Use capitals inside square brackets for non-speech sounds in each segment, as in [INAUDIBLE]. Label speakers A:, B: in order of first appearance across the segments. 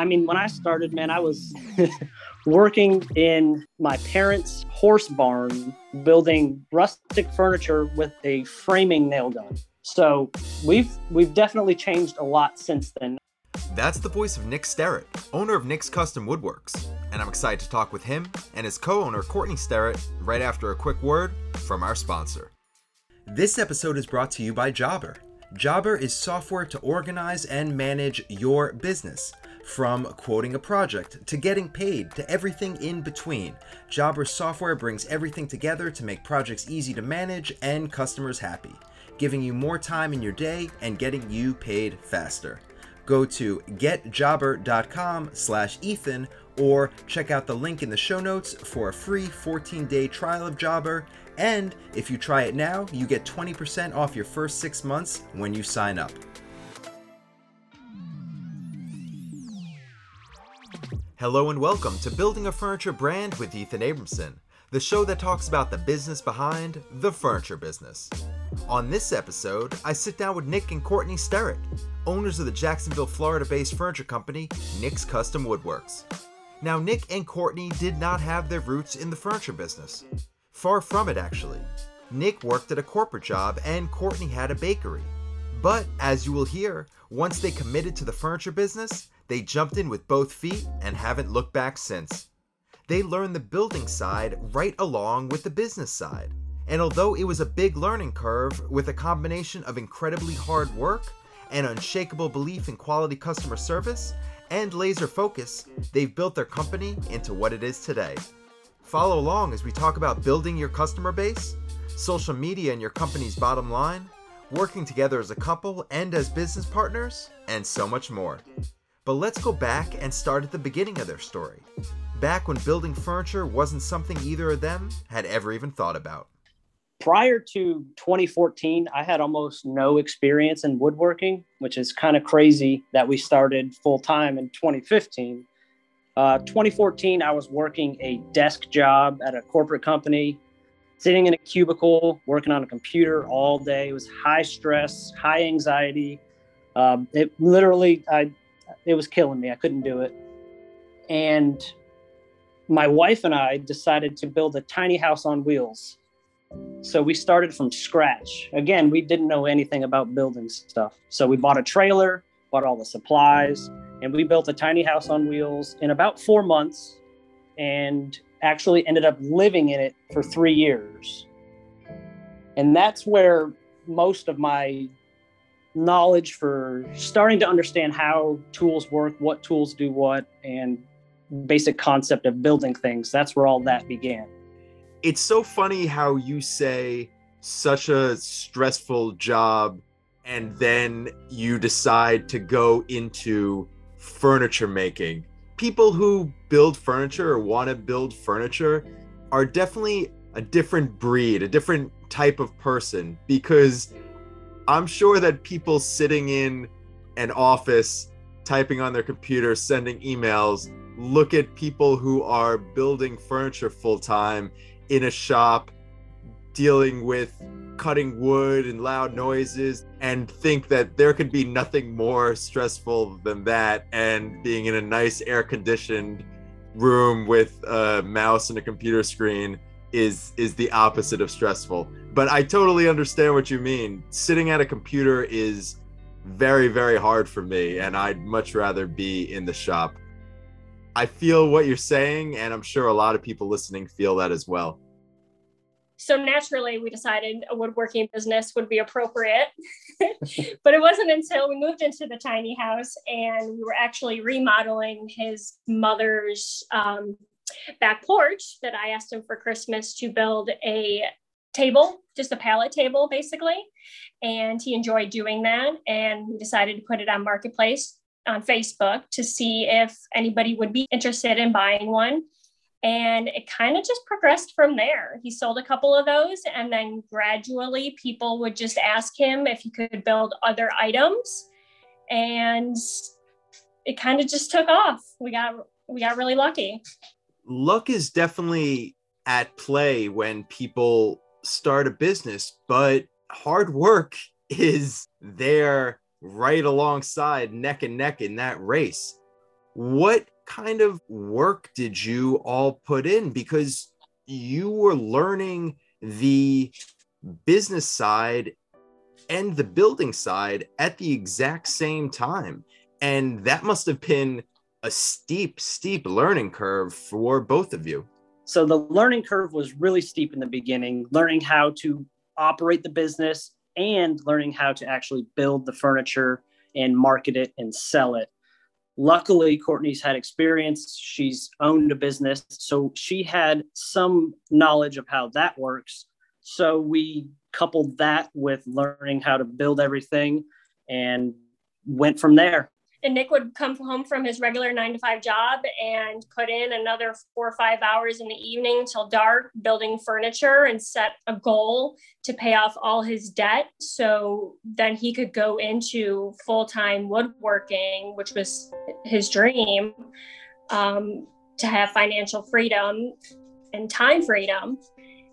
A: I mean, when I started, man, I was working in my parents' horse barn building rustic furniture with a framing nail gun. So we've we've definitely changed a lot since then.
B: That's the voice of Nick Sterrett, owner of Nick's Custom Woodworks, and I'm excited to talk with him and his co-owner Courtney Sterrett right after a quick word from our sponsor. This episode is brought to you by Jobber. Jobber is software to organize and manage your business. From quoting a project to getting paid to everything in between, Jobber software brings everything together to make projects easy to manage and customers happy, giving you more time in your day and getting you paid faster. Go to getjobber.com slash Ethan or check out the link in the show notes for a free 14-day trial of Jobber. And if you try it now, you get 20% off your first six months when you sign up. Hello and welcome to Building a Furniture Brand with Ethan Abramson, the show that talks about the business behind the furniture business. On this episode, I sit down with Nick and Courtney Sterrett, owners of the Jacksonville, Florida based furniture company, Nick's Custom Woodworks. Now, Nick and Courtney did not have their roots in the furniture business. Far from it, actually. Nick worked at a corporate job and Courtney had a bakery. But, as you will hear, once they committed to the furniture business, they jumped in with both feet and haven't looked back since. They learned the building side right along with the business side. And although it was a big learning curve with a combination of incredibly hard work and unshakable belief in quality customer service and laser focus, they've built their company into what it is today. Follow along as we talk about building your customer base, social media and your company's bottom line, working together as a couple and as business partners, and so much more. But let's go back and start at the beginning of their story. Back when building furniture wasn't something either of them had ever even thought about.
A: Prior to 2014, I had almost no experience in woodworking, which is kind of crazy that we started full time in 2015. Uh, 2014, I was working a desk job at a corporate company, sitting in a cubicle, working on a computer all day. It was high stress, high anxiety. Um, it literally, I it was killing me. I couldn't do it. And my wife and I decided to build a tiny house on wheels. So we started from scratch. Again, we didn't know anything about building stuff. So we bought a trailer, bought all the supplies, and we built a tiny house on wheels in about four months and actually ended up living in it for three years. And that's where most of my knowledge for starting to understand how tools work, what tools do what, and basic concept of building things. That's where all that began.
B: It's so funny how you say such a stressful job and then you decide to go into furniture making. People who build furniture or want to build furniture are definitely a different breed, a different type of person because I'm sure that people sitting in an office, typing on their computer, sending emails, look at people who are building furniture full time in a shop, dealing with cutting wood and loud noises, and think that there could be nothing more stressful than that. And being in a nice air conditioned room with a mouse and a computer screen is is the opposite of stressful but I totally understand what you mean. Sitting at a computer is very, very hard for me, and I'd much rather be in the shop. I feel what you're saying, and I'm sure a lot of people listening feel that as well.
C: So naturally, we decided a woodworking business would be appropriate. [LAUGHS] but it wasn't until we moved into the tiny house and we were actually remodeling his mother's um, back porch that I asked him for Christmas to build a table, just a pallet table basically. And he enjoyed doing that. And we decided to put it on Marketplace on Facebook to see if anybody would be interested in buying one. And it kind of just progressed from there. He sold a couple of those, and then gradually people would just ask him if he could build other items. And it kind of just took off. We got we got really lucky.
B: Luck is definitely at play when people start a business, but hard work [LAUGHS] is there right alongside neck and neck in that race. what kind of work did you all put in? Because you were learning the business side and the building side at the exact same time. And that must have been a steep, steep learning curve for both of you.
A: So the learning curve was really steep in the beginning, learning how to operate the business and learning how to actually build the furniture and market it and sell it. Luckily, Courtney's had experience. She's owned a business. So she had some knowledge of how that works. So we coupled that with learning how to build everything and went from there
C: and Nick would come home from his regular nine to five job and put in another four or five hours in the evening till dark building furniture and set a goal to pay off all his debt. So then he could go into full time woodworking, which was his dream, um, to have financial freedom and time freedom.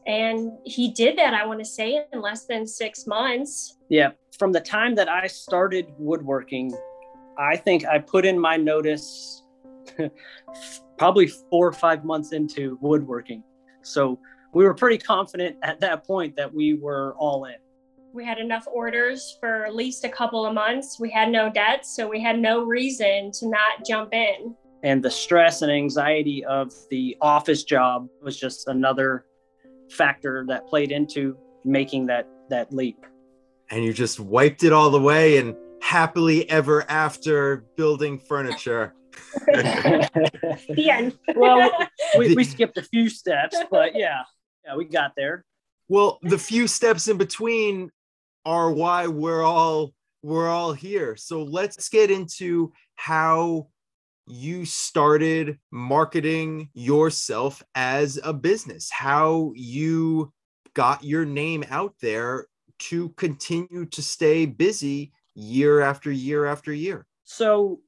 C: And he did that, I want to say, in less than six months.
A: Yeah. From the time that I started woodworking I think I put in my notice [LAUGHS] probably four or five months into woodworking. So we were pretty confident at that point that we were all in.
C: We had enough orders for at least a couple of months. We had no debts, so we had no reason to not jump in.
A: And the stress and anxiety of the office job was just another factor that played into making that that leap.
B: And you just wiped it all away and happily ever after building furniture. [LAUGHS]
C: the end.
A: well, we, we skipped a few steps, but yeah, yeah, we got there.
B: Well, the few steps in between are why we're all we're all here. So let's get into how you started marketing yourself as a business, how you got your name out there to continue to stay busy year after year after year?
A: So,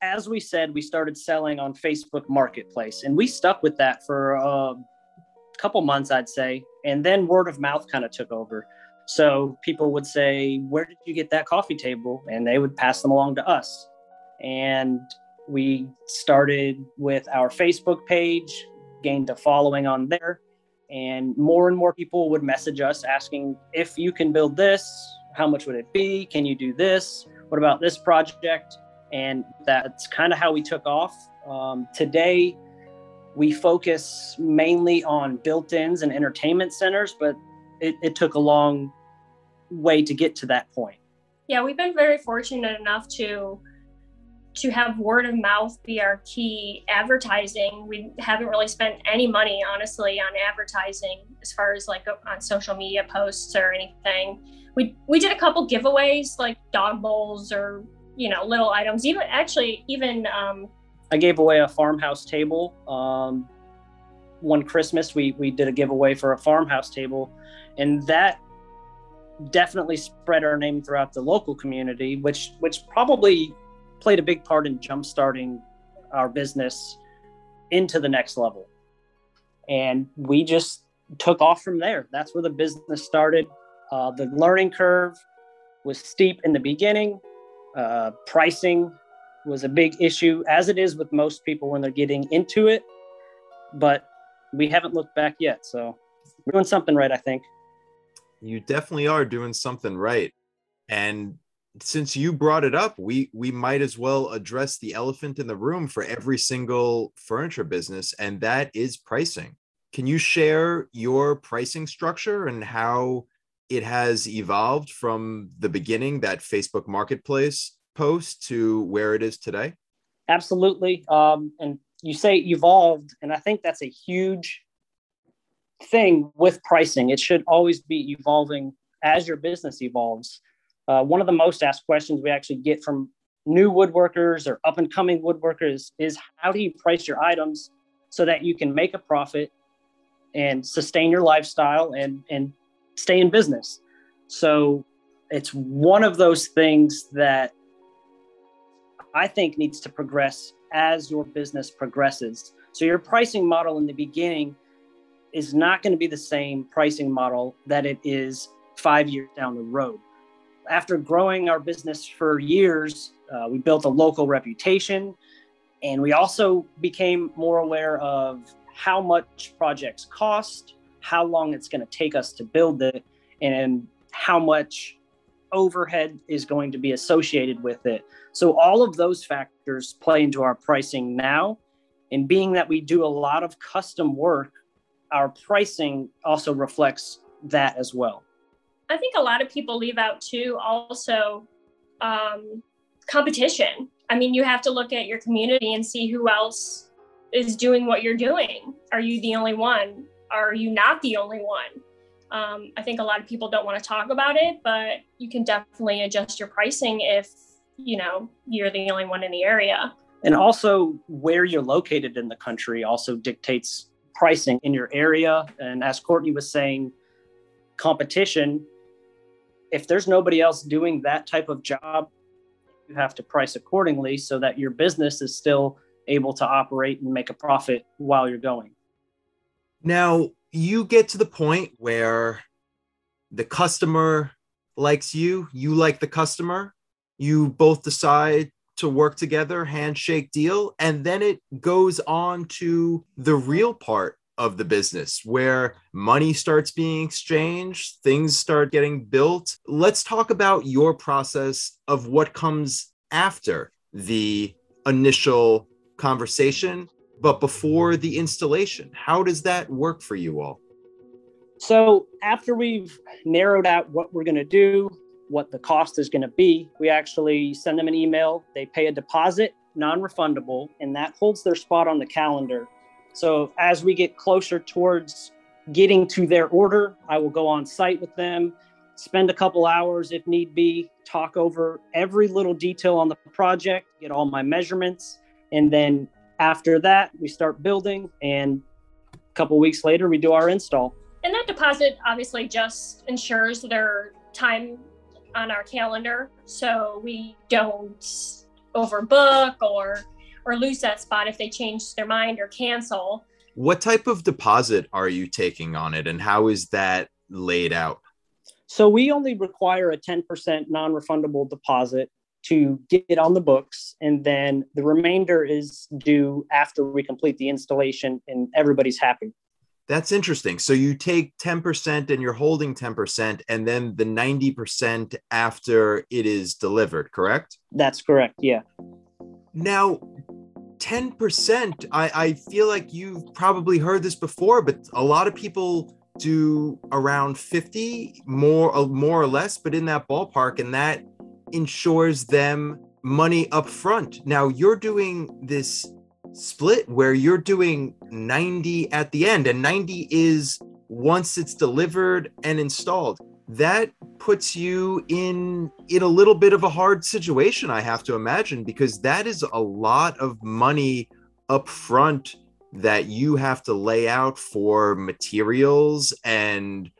A: as we said, we started selling on Facebook Marketplace, and we stuck with that for a couple months, I'd say. And then word of mouth kind of took over. So people would say, Where did you get that coffee table? And they would pass them along to us. And we started with our Facebook page, gained a following on there, and more and more people would message us asking if you can build this, how much would it be? Can you do this? What about this project? And that's kind of how we took off. Um, today, we focus mainly on built ins and entertainment centers, but it, it took a long way to get to that point.
C: Yeah, we've been very fortunate enough to to have word of mouth be our key advertising. We haven't really spent any money, honestly, on advertising as far as like on social media posts or anything we we did a couple giveaways like dog bowls or you know little items. Even actually even um,
A: I gave away a farmhouse table. Um, one Christmas we we did a giveaway for a farmhouse table, and that definitely spread our name throughout the local community, which which probably played a big part in jumpstarting our business into the next level. And we just took off from there. That's where the business started. Uh, the learning curve was steep in the beginning. Uh, pricing was a big issue, as it is with most people when they're getting into it. But we haven't looked back yet. So we're doing something right, I think.
B: You definitely are doing something right. And since you brought it up, we we might as well address the elephant in the room for every single furniture business, and that is pricing. Can you share your pricing structure and how it has evolved from the beginning, that Facebook Marketplace post, to where it is today?
A: Absolutely. Um, and you say evolved, and I think that's a huge thing with pricing. It should always be evolving as your business evolves. Uh, one of the most asked questions we actually get from new woodworkers or up and coming woodworkers is how do you price your items so that you can make a profit and sustain your lifestyle and, and stay in business. So it's one of those things that I think needs to progress as your business progresses. So your pricing model in the beginning is not going to be the same pricing model that it is five years down the road. After growing our business for years, uh, we built a local reputation. And we also became more aware of how much projects cost, how long it's going to take us to build it, and how much overhead is going to be associated with it. So, all of those factors play into our pricing now. And being that we do a lot of custom work, our pricing also reflects that as well.
C: I think a lot of people leave out too, also um, competition. I mean, you have to look at your community and see who else is doing what you're doing. Are you the only one? Are you not the only one? Um, I think a lot of people don't want to talk about it, but you can definitely adjust your pricing if you know you're the only one in the area.
A: And also, where you're located in the country also dictates pricing in your area. And as Courtney was saying, competition. If there's nobody else doing that type of job, you have to price accordingly so that your business is still able to operate and make a profit while you're going.
B: Now, you get to the point where the customer likes you, you like the customer, you both decide to work together, handshake deal, and then it goes on to the real part of the business where money starts being exchanged, things start getting built. Let's talk about your process of what comes after the initial conversation but before the installation. How does that work for you all?
A: So, after we've narrowed out what we're going to do, what the cost is going to be, we actually send them an email. They pay a deposit, non refundable, and that holds their spot on the calendar. So, as we get closer towards getting to their order, I will go on site with them, spend a couple hours if need be, talk over every little detail on the project, get all my measurements, and then after that, we start building, and a couple weeks later, we do our install.
C: And that deposit obviously just ensures their time on our calendar, so we don't overbook or or lose that spot if they change their mind or cancel.
B: What type of deposit are you taking on it, and how is that laid out?
A: So we only require a 10% non-refundable deposit to get on the books. And then the remainder is due after we complete the installation and everybody's happy.
B: That's interesting. So you take 10% and you're holding 10%, and then the 90% after it is delivered, correct?
A: That's correct. Yeah.
B: Now, 10%, I, I feel like you've probably heard this before, but a lot of people do around 50 more uh, more or less but in that ballpark and that ensures them money up front. Now you're doing this split where you're doing 90 at the end, and 90 is once it's delivered and installed. That puts you in in a little bit of a hard situation, I have to imagine, because that is a lot of money up front that you have to lay out for materials and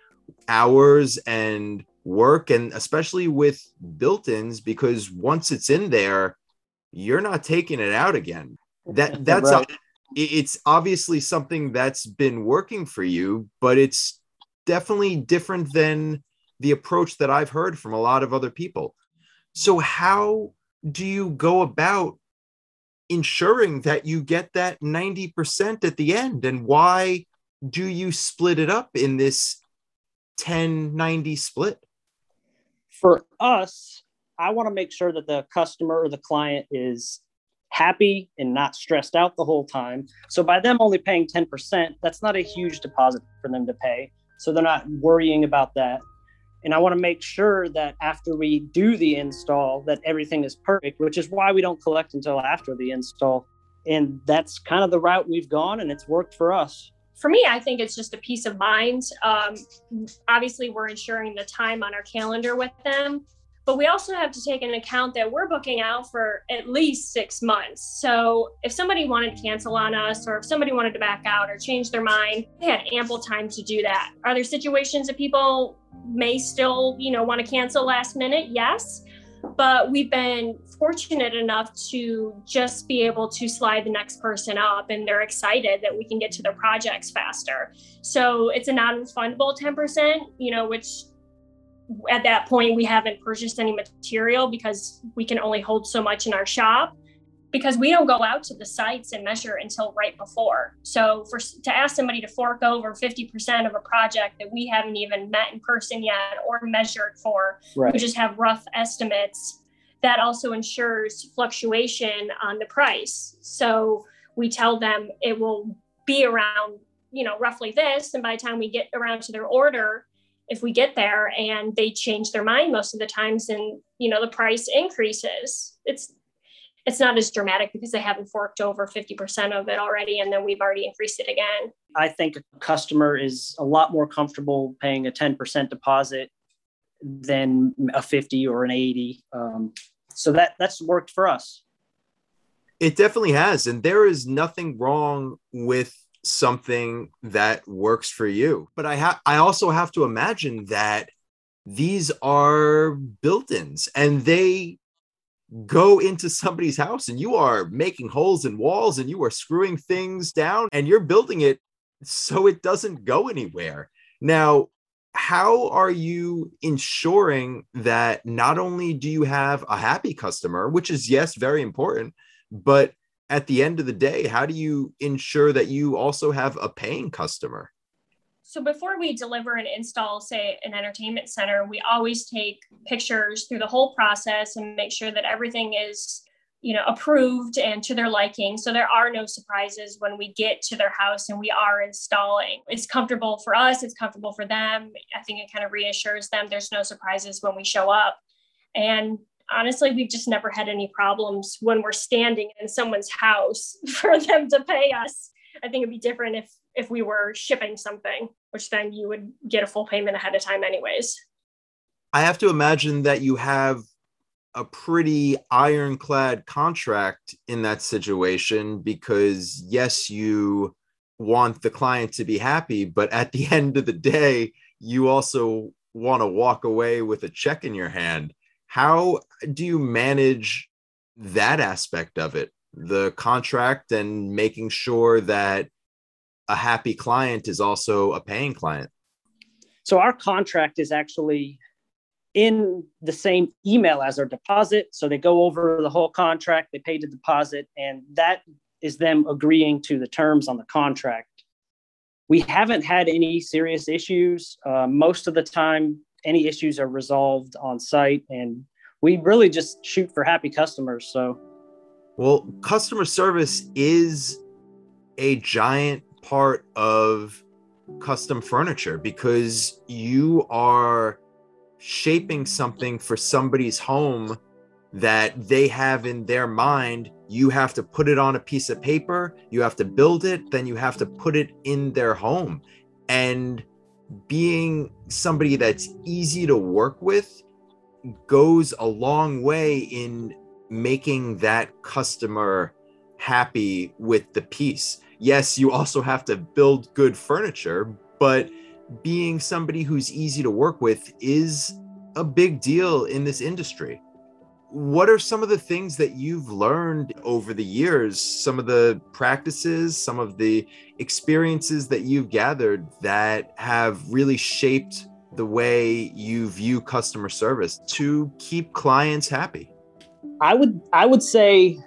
B: hours and work and especially with built-ins because once it's in there you're not taking it out again. That [LAUGHS] that's right. a, it's obviously something that's been working for you but it's definitely different than the approach that I've heard from a lot of other people. So how do you go about ensuring that you get that 90% at the end? And why do you split it up in this 10 90 split
A: for us, I want to make sure that the customer or the client is happy and not stressed out the whole time. So by them only paying 10%, that's not a huge deposit for them to pay. So they're not worrying about that. And I want to make sure that after we do the install that everything is perfect, which is why we don't collect until after the install. And that's kind of the route we've gone and it's worked for us
C: for me, I think it's just a peace of mind. Um, obviously, we're ensuring the time on our calendar with them, but we also have to take into account that we're booking out for at least six months. So if somebody wanted to cancel on us, or if somebody wanted to back out or change their mind, they had ample time to do that. Are there situations that people may still, you know, want to cancel last minute? Yes but we've been fortunate enough to just be able to slide the next person up and they're excited that we can get to their projects faster. So it's a non-refundable 10% you know which at that point we haven't purchased any material because we can only hold so much in our shop because we don't go out to the sites and measure until right before. So for to ask somebody to fork over 50% of a project that we haven't even met in person yet or measured for, right. we just have rough estimates. That also ensures fluctuation on the price. So we tell them it will be around, you know, roughly this. And by the time we get around to their order, if we get there and they change their mind most of the times and you know the price increases it's it's not as dramatic because they haven't forked over 50% of it already and then we've already increased it again.
A: I think a customer is a lot more comfortable paying a 10% deposit than a 50 or an 80. Um, so that that's worked for us.
B: It definitely has. And there is nothing wrong with something that works for you. But I have I also have to imagine that these are built-ins and they go into somebody's house and you are making holes in walls and you are screwing things down and you're building it so it doesn't go anywhere. Now, how are you ensuring that not only do you have a happy customer, which is, yes, very important, but at the end of the day, how do you ensure that you also have a paying customer?
C: So before we deliver and install say an entertainment center we always take pictures through the whole process and make sure that everything is you know approved and to their liking. So there are no surprises when we get to their house and we are installing. It's comfortable for us it's comfortable for them. I think it kind of reassures them there's no surprises when we show up. And honestly we've just never had any problems when we're standing in someone's house [LAUGHS] for them to pay us i think it'd be different if if we were shipping something, which then you would get a full payment ahead of time, anyways.
B: I have to imagine that you have a pretty ironclad contract in that situation because, yes, you want the client to be happy, but at the [LAUGHS] end of the day, you also want to walk away with a check in your hand. How do you manage that aspect of it? The contract and making sure that a happy client is also a paying client.
A: So our contract is actually in the same email as our deposit. So they go over the whole contract, they pay the deposit, and that is them agreeing to the terms on the contract. We haven't had any serious issues. Uh, most of the time, any issues are resolved on site, and we really just shoot for happy customers. So,
B: well, customer service is a giant part of custom furniture because you are shaping something for somebody's home that they have in their mind. You have to put it on a piece of paper, you have to build it, then you have to put it in their home. And being somebody that's easy to work with goes a long way in making that customer happy with the piece yes, you also have to build good furniture, but being somebody who's easy to work with is a big deal in this industry. What are some of the things that you've learned over the years? Some of the practices, some of the experiences that you've gathered that have really shaped the way you view customer service to keep clients happy?
A: I would I would say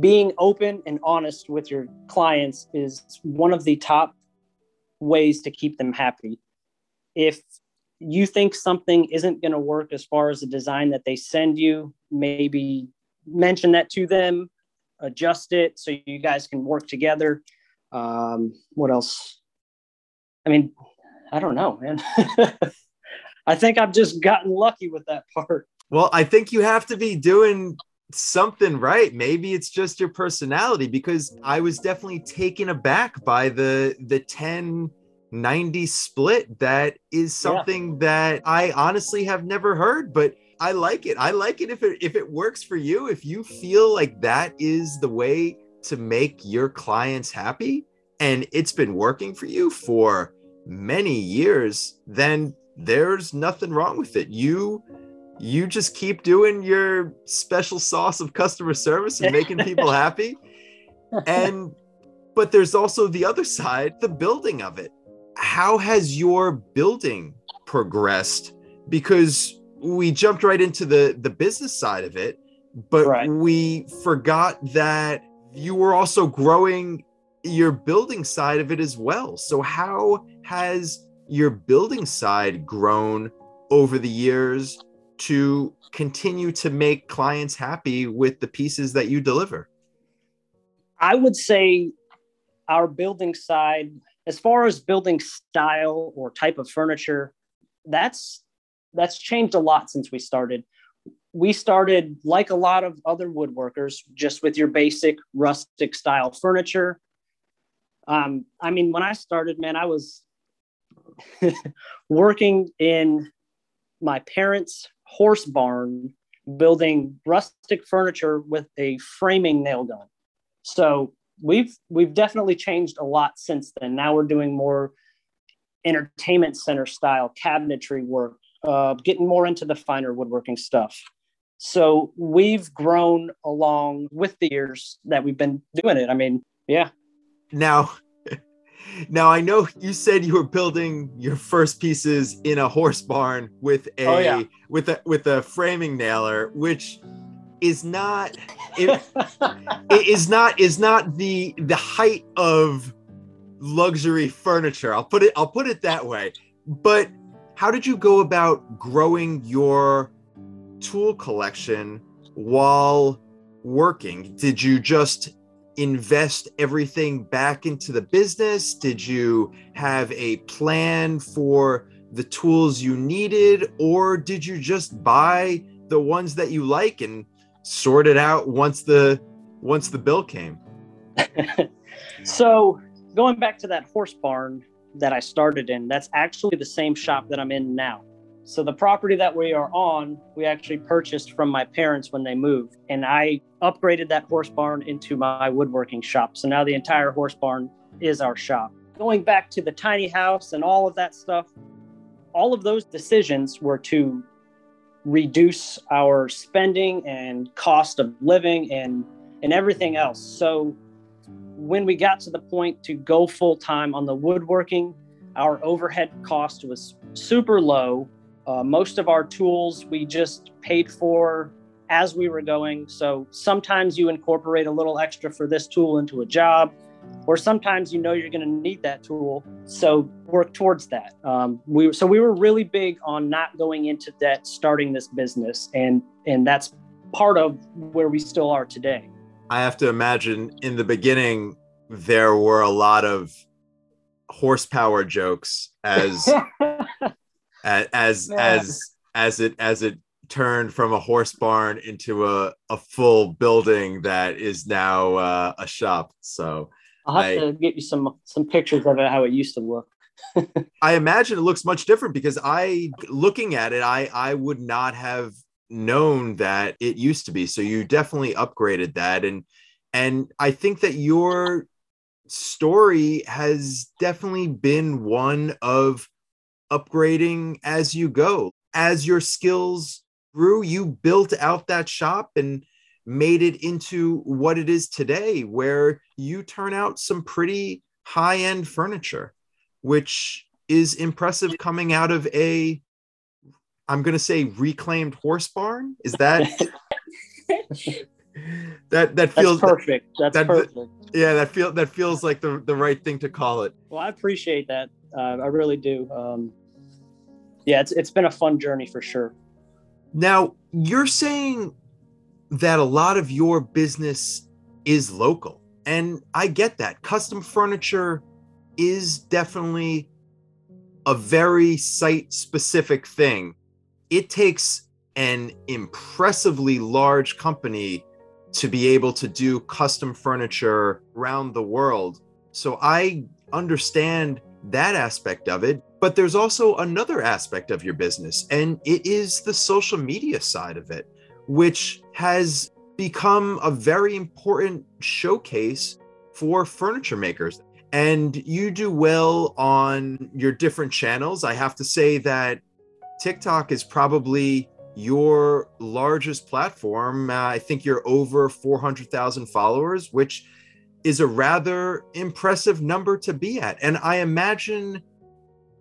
A: being open and honest with your clients is one of the top ways to keep them happy. If you think something isn't going to work as far as the design that they send you, maybe mention that to them, adjust it so you guys can work together. Um, what else? I mean, I don't know, man. [LAUGHS] I think I've just gotten lucky with that [LAUGHS] part.
B: Well, I think you have to be doing something right. Maybe it's just your personality because i was definitely taken aback by the the 10 90 split. That is something yeah. that i honestly have never heard but i like it. I like it if it if it works for you if you feel like that is the way to make your clients happy and it's been working for you for many years then there's nothing wrong with it. You you just keep doing your special sauce of customer service and making people [LAUGHS] happy. And but there's also the other side, the building of it. How has your building progressed? Because we jumped right into the the business side of it but
A: Right.
B: we forgot that you were also growing your building side of it as well. So, how has your building side grown over the years to continue to make clients happy with the pieces that you deliver?
A: I would say our building side, as far as building style or type of furniture, that's that's changed a lot since we started. We started like a lot of other woodworkers, just with your basic rustic style furniture. Um, I mean, when I started, man, I was [LAUGHS] working in my parents' horse barn, building rustic furniture with a framing nail gun. So we've we've definitely changed a lot since then. Now we're doing more entertainment center style cabinetry work, uh, getting more into the finer woodworking stuff. So we've grown along with the years that we've been doing it. I mean, yeah,
B: Now, now I know you said you were building your first pieces in a horse barn with a
A: Oh, yeah.
B: with a with a framing nailer, which is not it, [LAUGHS] it is not is not the the height of luxury furniture. I'll put it I'll put it that way. But how did you go about growing your tool collection while working? Did you just invest everything back into the business? Did you have a plan for the tools you needed or did you just buy the ones that you like and sort it out once the once the bill came? [LAUGHS]
A: so going back to that horse barn that I started in, that's actually the same shop that I'm in now. So the property that we are on, we actually purchased from my parents when they moved, and I upgraded that horse barn into my woodworking shop. So now the entire horse barn is our shop. Going back to the tiny house and all of that stuff, all of those decisions were to reduce our spending and cost of living and and everything else. So when we got to the point to go full time on the woodworking, our overhead cost was super low. Uh, most of our tools we just paid for as we were going. So sometimes you incorporate a little extra for this tool into a job, or sometimes you know you're going to need that tool. So work towards that. Um, we so we were really big on not going into debt starting this business, and and that's part of where we still are today.
B: I have to imagine in the beginning there were a lot of horsepower jokes as [LAUGHS] as as
A: Yeah.
B: as as it as it turned from a horse barn into a, a full building that is now uh, a shop. So
A: I'll have
B: I-
A: to get you some some pictures of it how it used to look. [LAUGHS]
B: I imagine it looks much different because I looking at it, I I would not have known that it used to be. So you definitely upgraded that. And and I think that your story has definitely been one of upgrading as you go. As your skills grew, you built out that shop and made it into what it is today, where you turn out some pretty high end furniture, which is impressive coming out of a, I'm going to say reclaimed horse barn. Is that [LAUGHS] that that
A: That's
B: feels
A: perfect. That's
B: that-
A: perfect.
B: yeah that feel that feels like the the right thing to call it.
A: Well, I appreciate that. Uh, I really do. Um, yeah, it's it's been a fun journey for sure.
B: Now, you're saying that a lot of your business is local. And I get that. Custom furniture is definitely a very site specific thing. It takes an impressively large company to be able to do custom furniture around the world. So I understand that aspect of it. But there's also another aspect of your business, and it is the social media side of it, which has become a very important showcase for furniture makers. And you do well on your different channels. I have to say that TikTok is probably your largest platform. Uh, I think you're over 400,000 followers, which is a rather impressive number to be at. And I imagine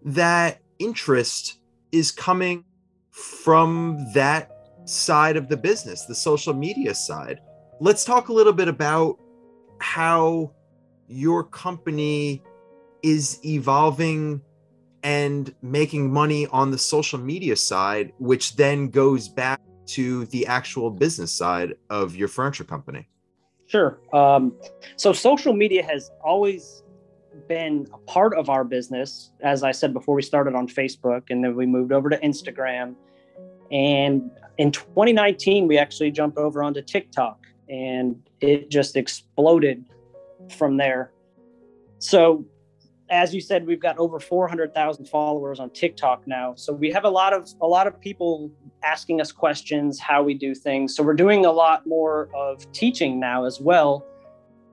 B: that interest is coming from that side of the business, the social media side. Let's talk a little bit about how your company is evolving and making money on the social media side, which then goes back to the actual business side of your furniture company?
A: Sure. Um, so, social media has always been a part of our business. As I said before, we started on Facebook and then we moved over to Instagram. And in 2019, we actually jumped over onto TikTok and it just exploded from there. So, as you said, we've got over 400,000 followers on TikTok now. So we have a lot of a lot of people asking us questions, how we do things. So we're doing a lot more of teaching now as well,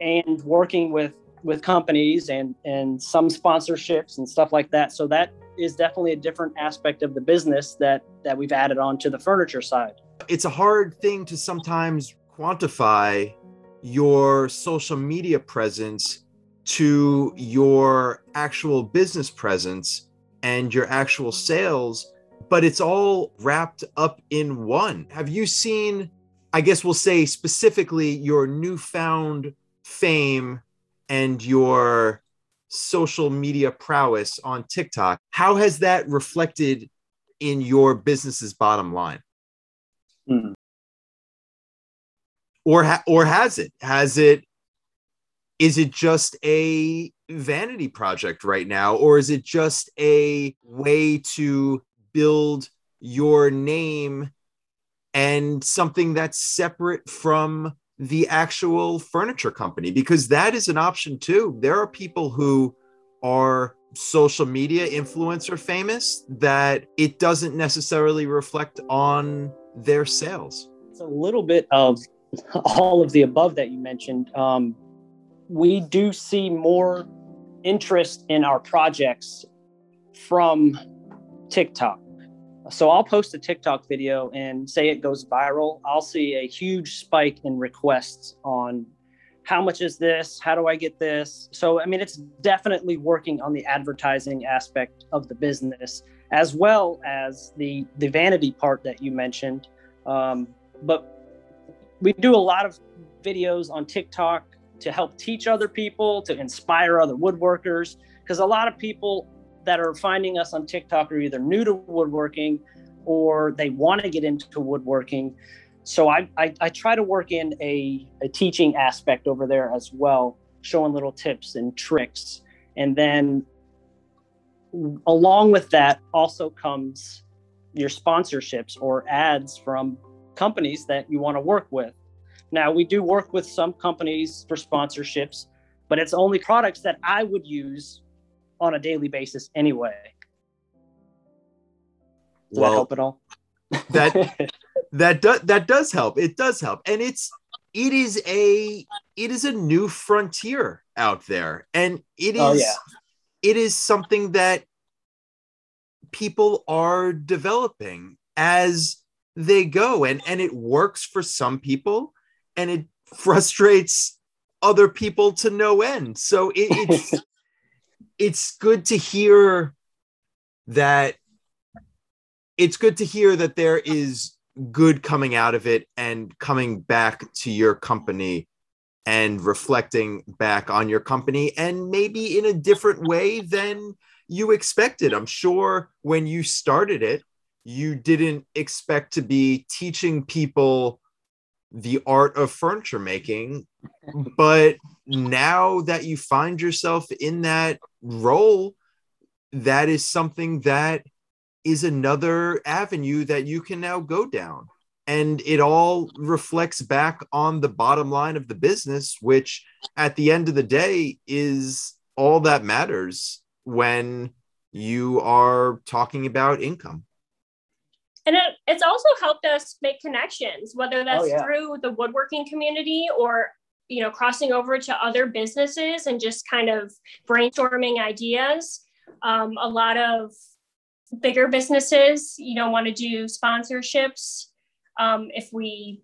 A: and working with with companies and and some sponsorships and stuff like that. So that is definitely a different aspect of the business that that we've added on to the furniture side.
B: It's a hard thing to sometimes quantify your social media presence to your actual business presence and your actual sales, but it's all wrapped up in one. Have you seen, I guess we'll say specifically, your newfound fame and your social media prowess on TikTok? How has that reflected in your business's bottom line? Hmm. Or, ha- or has it? Has it is it just a vanity project right now or is it just a way to build your name and something that's separate from the actual furniture company because that is an option too. There are people who are social media influencer famous that it doesn't necessarily reflect on their sales.
A: It's a little bit of [LAUGHS] all of the above that you mentioned. Um, we do see more interest in our projects from TikTok. So I'll post a TikTok video and say it goes viral. I'll see a huge spike in requests on how much is this? How do I get this? So, I mean, it's definitely working on the advertising aspect of the business as well as the, the vanity part that you mentioned. Um, but we do a lot of videos on TikTok to help teach other people, to inspire other woodworkers. Because a lot of people that are finding us on TikTok are either new to woodworking or they want to get into woodworking. So I, I, I try to work in a, a teaching aspect over there as well, showing little tips and tricks. And then along with that also comes your sponsorships or ads from companies that you want to work with. Now, we do work with some companies for sponsorships, but it's only products that I would use on a daily basis anyway. Does well, that help at all?
B: that [LAUGHS] that does that does help. It does help, and it's it is a it is a new frontier out there, and it oh, is oh, yeah. it is something that people are developing as they go, and and it works for some people, and it frustrates other people to no end. So it, it's [LAUGHS] it's good to hear that it's good to hear that there is good coming out of it and coming back to your company and reflecting back on your company and maybe in a different way than you expected. I'm sure when you started it, you didn't expect to be teaching people the art of furniture making but now that you find yourself in that role that is something that is another avenue that you can now go down and it all reflects back on the bottom line of the business which at the end of the day is all that matters when you are talking about income
C: and it, it's also helped us make connections whether oh, that's oh, yeah. through the woodworking community or you know crossing over to other businesses and just kind of brainstorming ideas. Um, a lot of bigger businesses you know want to do sponsorships um, if we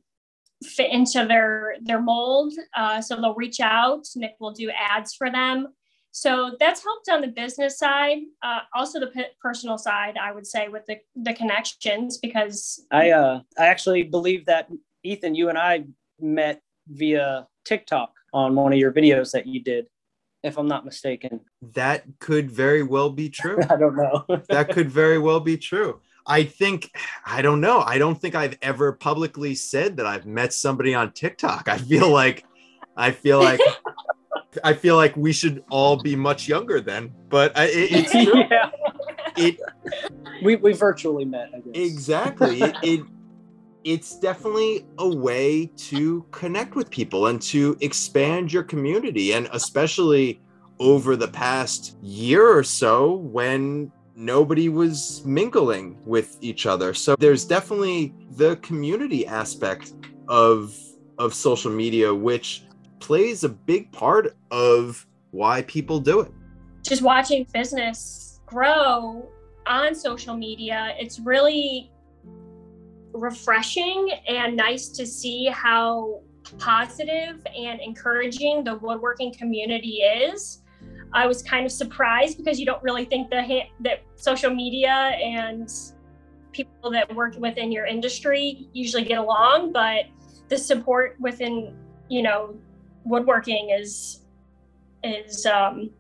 C: fit into their their mold uh, so they'll reach out nick will do ads for them. So that's helped on the business side, uh, also the p- personal side, I would say, with the, the connections because
A: I uh, I actually believe that Ethan, you and I met via TikTok on one of your videos that you did, if I'm not mistaken.
B: That could very well be [LAUGHS] true.
A: I don't know.
B: that could very well be true. I think I don't know. I don't think I've ever publicly said that I've met somebody on TikTok. I feel like I feel like [LAUGHS] I feel like we should all be much younger then. But I, it, it's [LAUGHS] true. yeah. It
A: we we virtually met.
B: Exactly. it, it it's definitely a way to connect with people and to expand your community and especially over the past year or so when nobody was mingling with each other. So there's definitely the community aspect of of social media which plays a big part of why people do it.
C: Just watching business grow on social media, it's really refreshing and nice to see how positive and encouraging the woodworking community is. I was kind of surprised because you don't really think that that social media and people that work within your industry usually get along, but the support within you know woodworking is is um,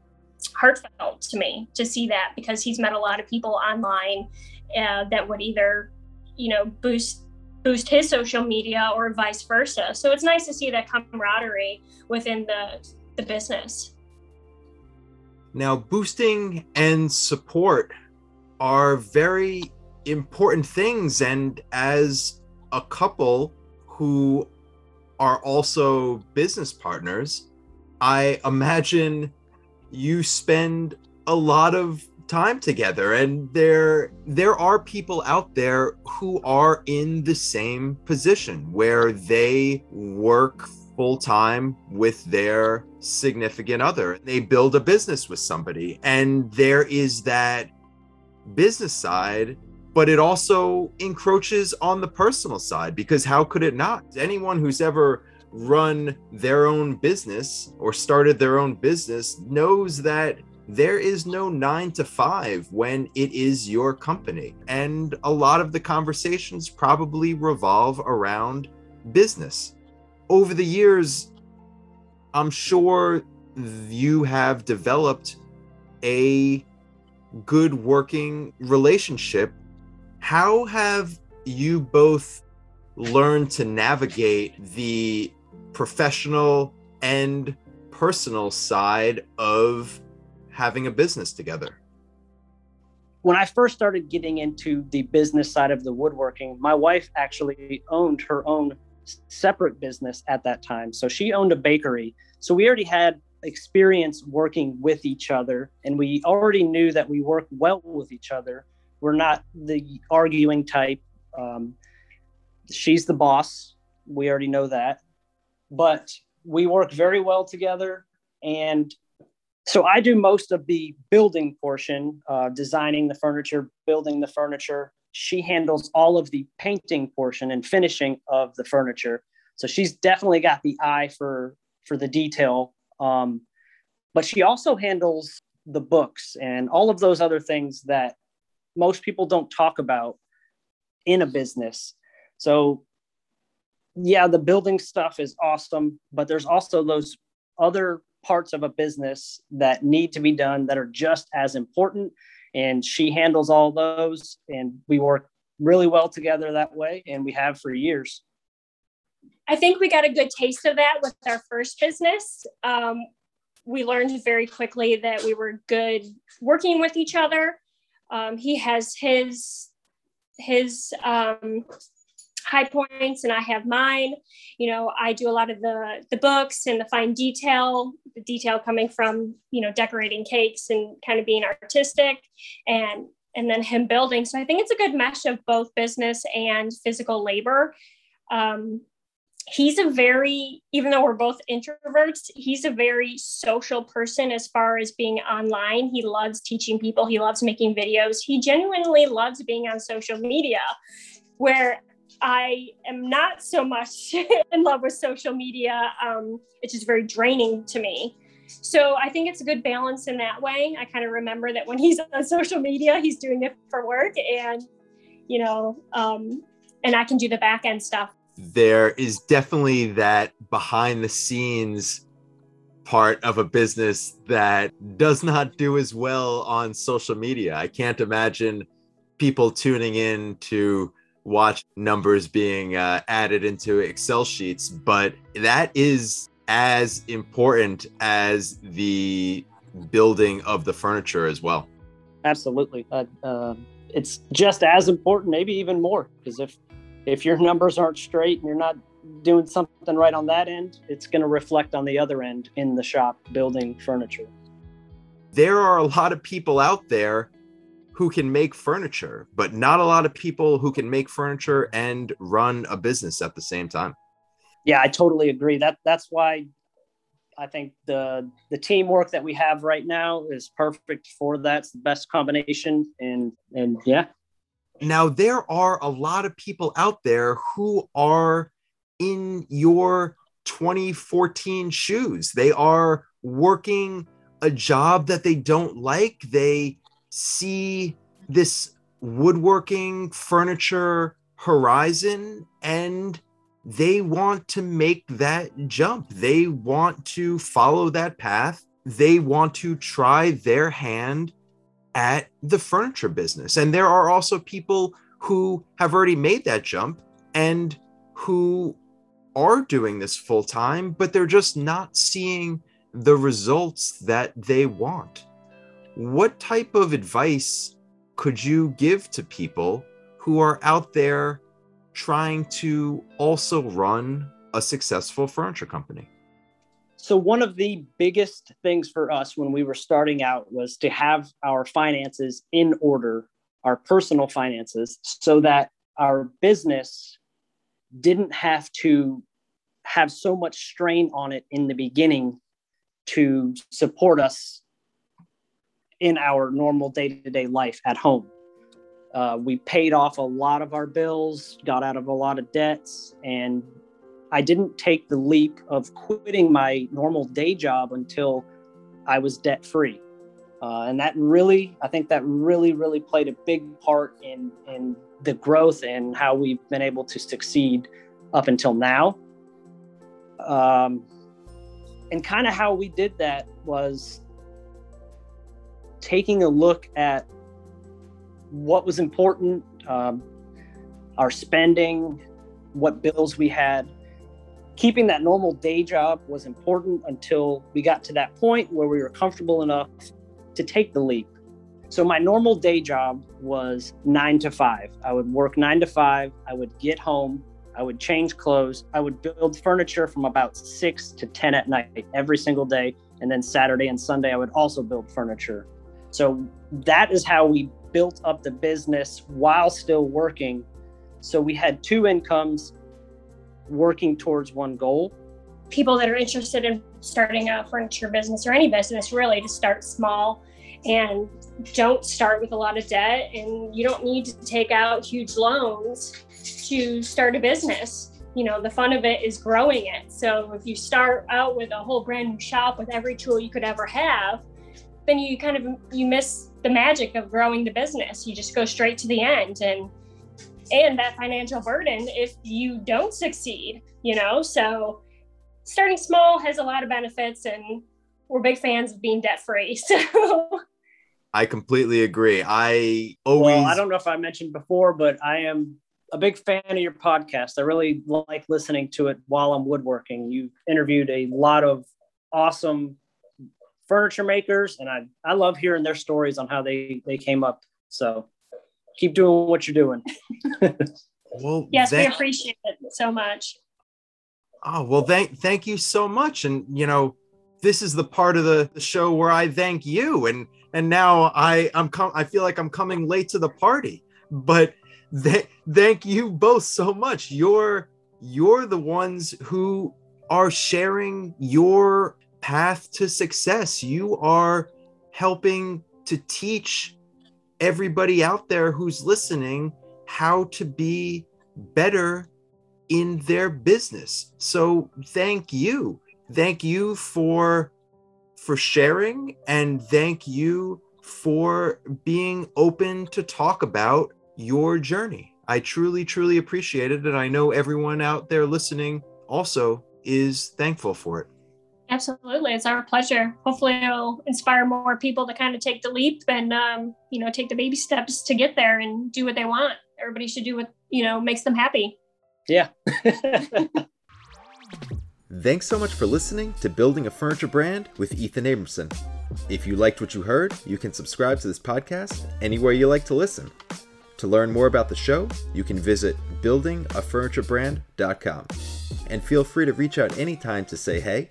C: heartfelt to me to see that because he's met a lot of people online uh, that would either you know boost boost his social media or vice versa. So it's nice to see that camaraderie within the the business.
B: Now, boosting and support are very important things. And as a couple who are also business partners, I imagine you spend a lot of time together and there there are people out there who are in the same position where they work full time with their significant other. They build a business with somebody, and there is that business side, but it also encroaches on the personal side because how could it not? Anyone who's ever run their own business or started their own business knows that there is no nine to five when it is your company. And a lot of the conversations probably revolve around business over the years, I'm sure you have developed a good working relationship. How have you both learned to navigate the professional and personal side of having a business together?
A: When I first started getting into the business side of the woodworking, my wife actually owned her own separate business at that time. So she owned a bakery. So we already had experience working with each other and we already knew that we work well with each other. We're not the arguing type. Um, she's the boss. We already know that. But we work very well together. And so I do most of the building portion, uh, designing the furniture, building the furniture, she handles all of the painting portion and finishing of the furniture. So she's definitely got the eye for for the detail. Um, but she also handles the books and all of those other things that most people don't talk about in a business. So yeah, the building stuff is awesome, but there's also those other parts of a business that need to be done that are just as important and she handles all those and we work really well together that way and we have for years.
C: I think we got a good taste of that with our first business. Um, we learned very quickly that we were good working with each other. Um, he has his his um, high points and I have mine. You know, I do a lot of the the books and the fine detail, the detail coming from, you know, decorating cakes and kind of being artistic and and then him building. So I think it's a good mesh of both business and physical labor. Um, he's a very even though we're both introverts he's a very social person as far as being online he loves teaching people he loves making videos he genuinely loves being on social media where I am not so much [LAUGHS] in love with social media. Um, it's just very draining to me. So I think it's a good balance in that way. I kind of remember that when [LAUGHS] he's on social media, he's doing it for work and, you know, um, and I can do the back end stuff.
B: There is definitely that behind the scenes part of a business that does not do as well on social media. I can't imagine people tuning in to watch numbers being uh, added into Excel sheets, but that is as important as the building of the furniture as well.
A: Absolutely. Uh, uh, it's just as important, maybe even more, because if if your numbers aren't straight and you're not doing something right on that end, it's going to reflect on the other end in the shop building furniture.
B: There are a lot of people out there who can make furniture, but not a lot of people who can make furniture and run a business at the same time.
A: Yeah, I totally agree. That that's why I think the the teamwork that we have right now is perfect for that. It's the best combination and and yeah.
B: Now there are a lot of people out there who are in your 2014 shoes. They are working a job that they don't like. They see this woodworking furniture horizon and they want to make that jump. They want to follow that path. They want to try their hand at the furniture business. And there are also people who have already made that jump and who are doing this full time, but they're just not seeing the results that they want. What type of advice could you give to people who are out there trying to also run a successful furniture company?
A: So, one of the biggest things for us when we were starting out was to have our finances in order, our personal finances, so that our business didn't have to have so much strain on it in the beginning to support us in our normal day-to-day life at home. Uh, we paid off a lot of our bills got out of a lot of debts and i didn't take the leap of quitting my normal day job until i was debt free uh, and that really i think that really really played a big part in in the growth and how we've been able to succeed up until now. Um, and kind of how we did that was taking a look at what was important um, our spending what bills we had keeping that normal day job was important until we got to that point where we were comfortable enough to take the leap so my normal day job was nine to five. I would work nine to five. I would get home. I would change clothes. I would build furniture from about six to 10 at night every single day. And then Saturday and Sunday, I would also build furniture. So that is how we built up the business while still working. So we had two incomes working towards one goal.
C: People that are interested in starting a furniture business or any business, really, to start small and don't start with a lot of debt and you don't need to take out huge loans to start a business you know the fun of it is growing it so if you start out with a whole brand new shop with every tool you could ever have then you kind of you miss the magic of growing the business you just go straight to the end and and that financial burden if you don't succeed you know so starting small has a lot of benefits and we're big fans of being debt free [LAUGHS] so
B: I completely agree. I always.
A: Well, I don't know if I mentioned before, but I am a big fan of your podcast. I really like listening to it while I'm woodworking. You interviewed a lot of awesome furniture makers, and I I love hearing their stories on how they they came up. So keep doing what you're doing. [LAUGHS]
C: well, yes, we appreciate it so much.
B: Oh well, thank thank you so much, and you know this is the part of the, the show where I thank you and and now I I'm com- I feel like I'm coming late to the party. But [LAUGHS] th- thank you both so much. You're you're the ones who are sharing your path to success. You are helping to teach everybody out there who's listening how to be better in their business. So thank you. Thank you for for sharing and thank you for being open to talk about your journey. I truly, truly appreciate it. And I know everyone out there listening also is thankful for it.
C: Absolutely. It's our pleasure. Hopefully it'll inspire more people to kind of take the leap and, um, you know, take the baby steps to get there and do what they want. Everybody should do what, you know, makes them happy.
A: Yeah. [LAUGHS]
B: Thanks so much for listening to Building a Furniture Brand with Ethan Abramson. If you liked what you heard, you can subscribe to this podcast anywhere you like to listen. To learn more about the show, you can visit buildingafurniturebrand.com. And feel free to reach out anytime to say hey,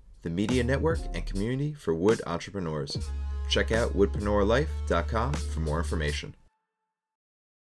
B: the media network and community for wood entrepreneurs. Check out woodpreneurlife.com for more information.